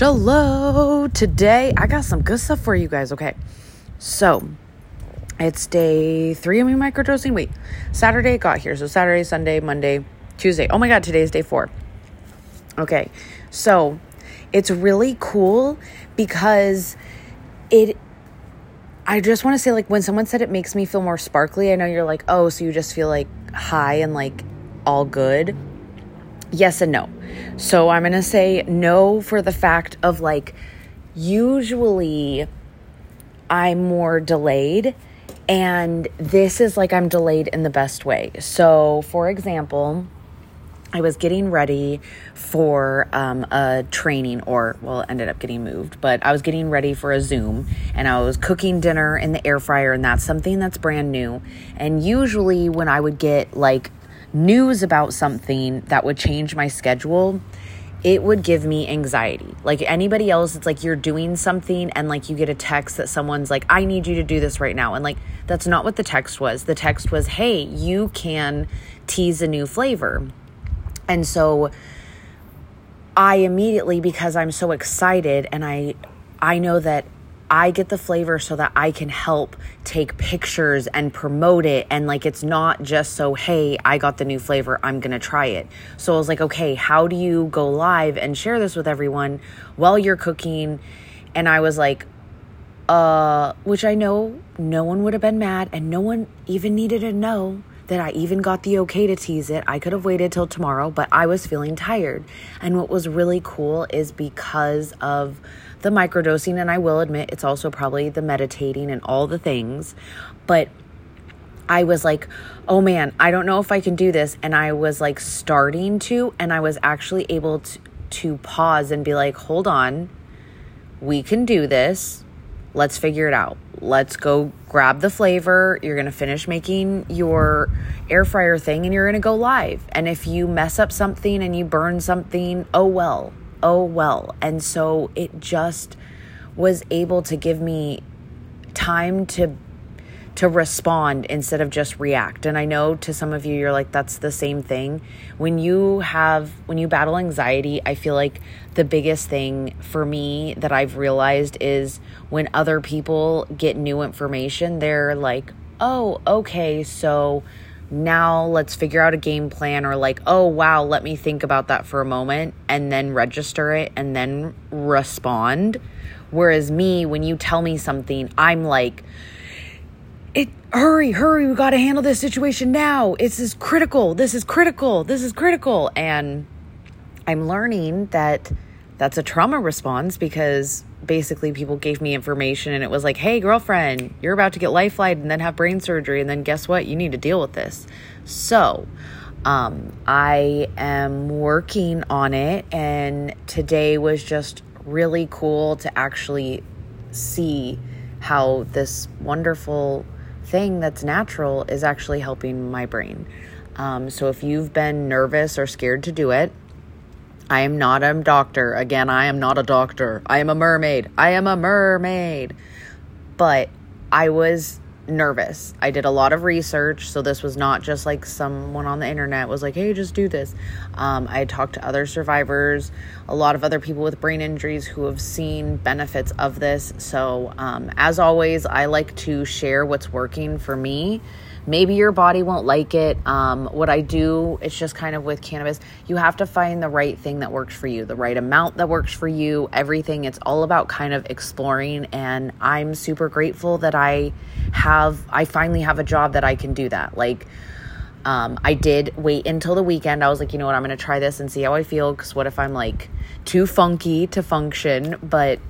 Shalom. Today I got some good stuff for you guys. Okay. So it's day three of me microdosing. Wait, Saturday got here. So Saturday, Sunday, Monday, Tuesday. Oh my God, today is day four. Okay. So it's really cool because it I just want to say, like, when someone said it makes me feel more sparkly, I know you're like, oh, so you just feel like high and like all good. Yes and no. So I'm going to say no for the fact of like, usually I'm more delayed. And this is like I'm delayed in the best way. So, for example, I was getting ready for um, a training, or well, ended up getting moved, but I was getting ready for a Zoom and I was cooking dinner in the air fryer, and that's something that's brand new. And usually, when I would get like news about something that would change my schedule, it would give me anxiety. Like anybody else, it's like you're doing something and like you get a text that someone's like, I need you to do this right now. And like, that's not what the text was. The text was, hey, you can tease a new flavor. And so I immediately because I'm so excited and I I know that I get the flavor so that I can help take pictures and promote it. And like, it's not just so, hey, I got the new flavor, I'm gonna try it. So I was like, okay, how do you go live and share this with everyone while you're cooking? And I was like, uh, which I know no one would have been mad and no one even needed to know that I even got the okay to tease it. I could have waited till tomorrow, but I was feeling tired. And what was really cool is because of the microdosing, and I will admit it's also probably the meditating and all the things, but I was like, oh man, I don't know if I can do this. And I was like starting to, and I was actually able to, to pause and be like, hold on, we can do this. Let's figure it out. Let's go grab the flavor. You're going to finish making your air fryer thing and you're going to go live. And if you mess up something and you burn something, oh well. Oh well. And so it just was able to give me time to to respond instead of just react. And I know to some of you, you're like, that's the same thing. When you have, when you battle anxiety, I feel like the biggest thing for me that I've realized is when other people get new information, they're like, oh, okay, so now let's figure out a game plan or like oh wow let me think about that for a moment and then register it and then respond whereas me when you tell me something i'm like it hurry hurry we got to handle this situation now. It's is critical this is critical this is critical. And i'm learning that that's a trauma response because basically people gave me information and it was like hey girlfriend you're about to get lifeline and then have brain surgery and then guess what? You need to deal with this. So um, i am working on it and today was just really cool to actually see how this wonderful thing that's natural is actually helping my brain. Um, so if you've been nervous or scared to do it, I am not a doctor. Again, I am not a doctor. I am a mermaid. I am a mermaid. But I was nervous. I did a lot of research, so this was not just like someone on the internet was like, "Hey, just do this." Um, I talked to other survivors, a lot of other people with brain injuries who have seen benefits of this. So, um, as always, I like to share what's working for me Maybe your body won't like it. Um, what I do, it's just kind of with cannabis, you have to find the right thing that works for you, the right amount that works for you, everything. It's all about kind of exploring. And I'm super grateful that I have, I finally have a job that I can do that. Like, um, I did wait until the weekend. I was like, you know what, I'm going to try this and see how I feel. Because what if I'm like too funky to function? But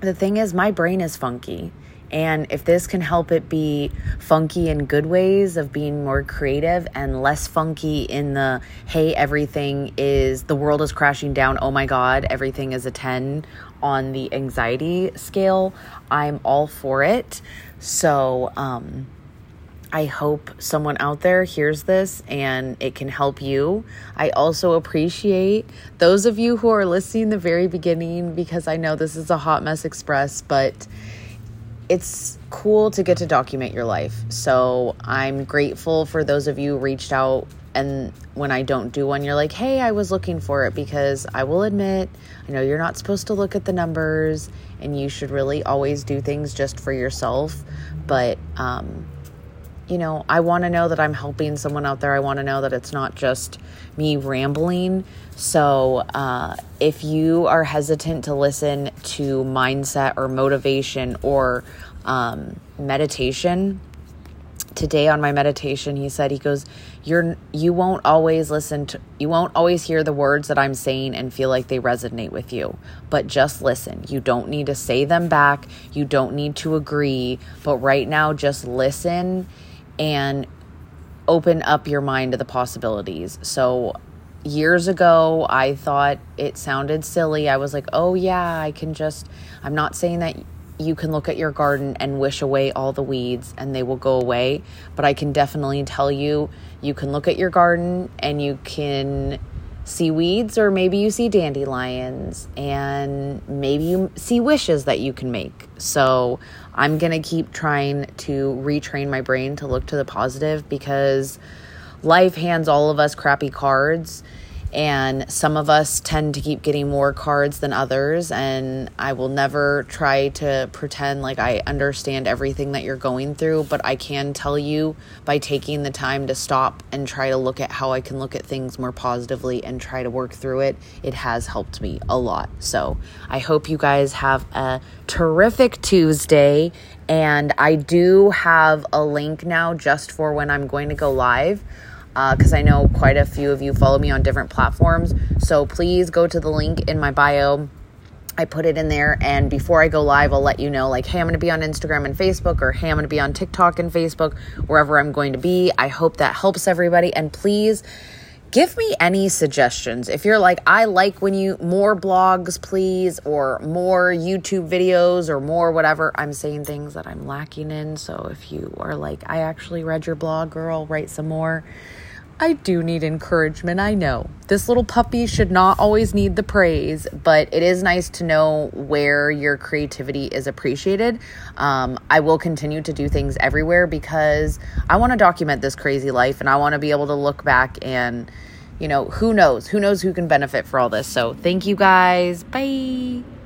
the thing is, my brain is funky. And if this can help it be funky in good ways of being more creative and less funky in the, hey, everything is, the world is crashing down, oh my God, everything is a 10 on the anxiety scale, I'm all for it. So, um, I hope someone out there hears this and it can help you. I also appreciate those of you who are listening the very beginning because I know this is a hot mess express, but it's cool to get to document your life. So I'm grateful for those of you reached out and when I don't do one, you're like, hey, I was looking for it because I will admit, I know you're not supposed to look at the numbers and you should really always do things just for yourself. But, um, you know, I want to know that I'm helping someone out there. I want to know that it's not just me rambling. So, uh, if you are hesitant to listen to mindset or motivation or um, meditation, today on my meditation he said he goes you're you won't always listen to you won't always hear the words that I'm saying and feel like they resonate with you but just listen you don't need to say them back you don't need to agree but right now just listen and open up your mind to the possibilities so years ago I thought it sounded silly I was like oh yeah I can just I'm not saying that you can look at your garden and wish away all the weeds and they will go away. But I can definitely tell you, you can look at your garden and you can see weeds, or maybe you see dandelions, and maybe you see wishes that you can make. So I'm going to keep trying to retrain my brain to look to the positive because life hands all of us crappy cards and some of us tend to keep getting more cards than others. And i will never try to pretend like i understand everything that you're going through but i can tell you by taking the time to stop and try to look at how i can look at things more positively and try to work through it it has helped me a lot. So i hope you guys have a terrific tuesday. And i do have a link now just for when i'm going to go live because uh, I know quite a few of you follow me on different platforms. So please go to the link in my bio. I put it in there, and before I go live, I'll let you know, like, hey, I'm going to be on Instagram and Facebook, or hey, I'm going to be on TikTok and Facebook, wherever I'm going to be. I hope that helps everybody. And please give me any suggestions. If you're like, I like when you more blogs, please, or more YouTube videos, or more whatever, I'm saying things that I'm lacking in. So if you are like, I actually read your blog, girl, write some more I do need encouragement, I know. This little puppy should not always need the praise, but it is nice to know where your creativity is appreciated. Um, I will continue to do things everywhere because I want to document this crazy life and I want to be able to look back and, you know, who knows? Who knows who can benefit for all this? So thank you guys. Bye.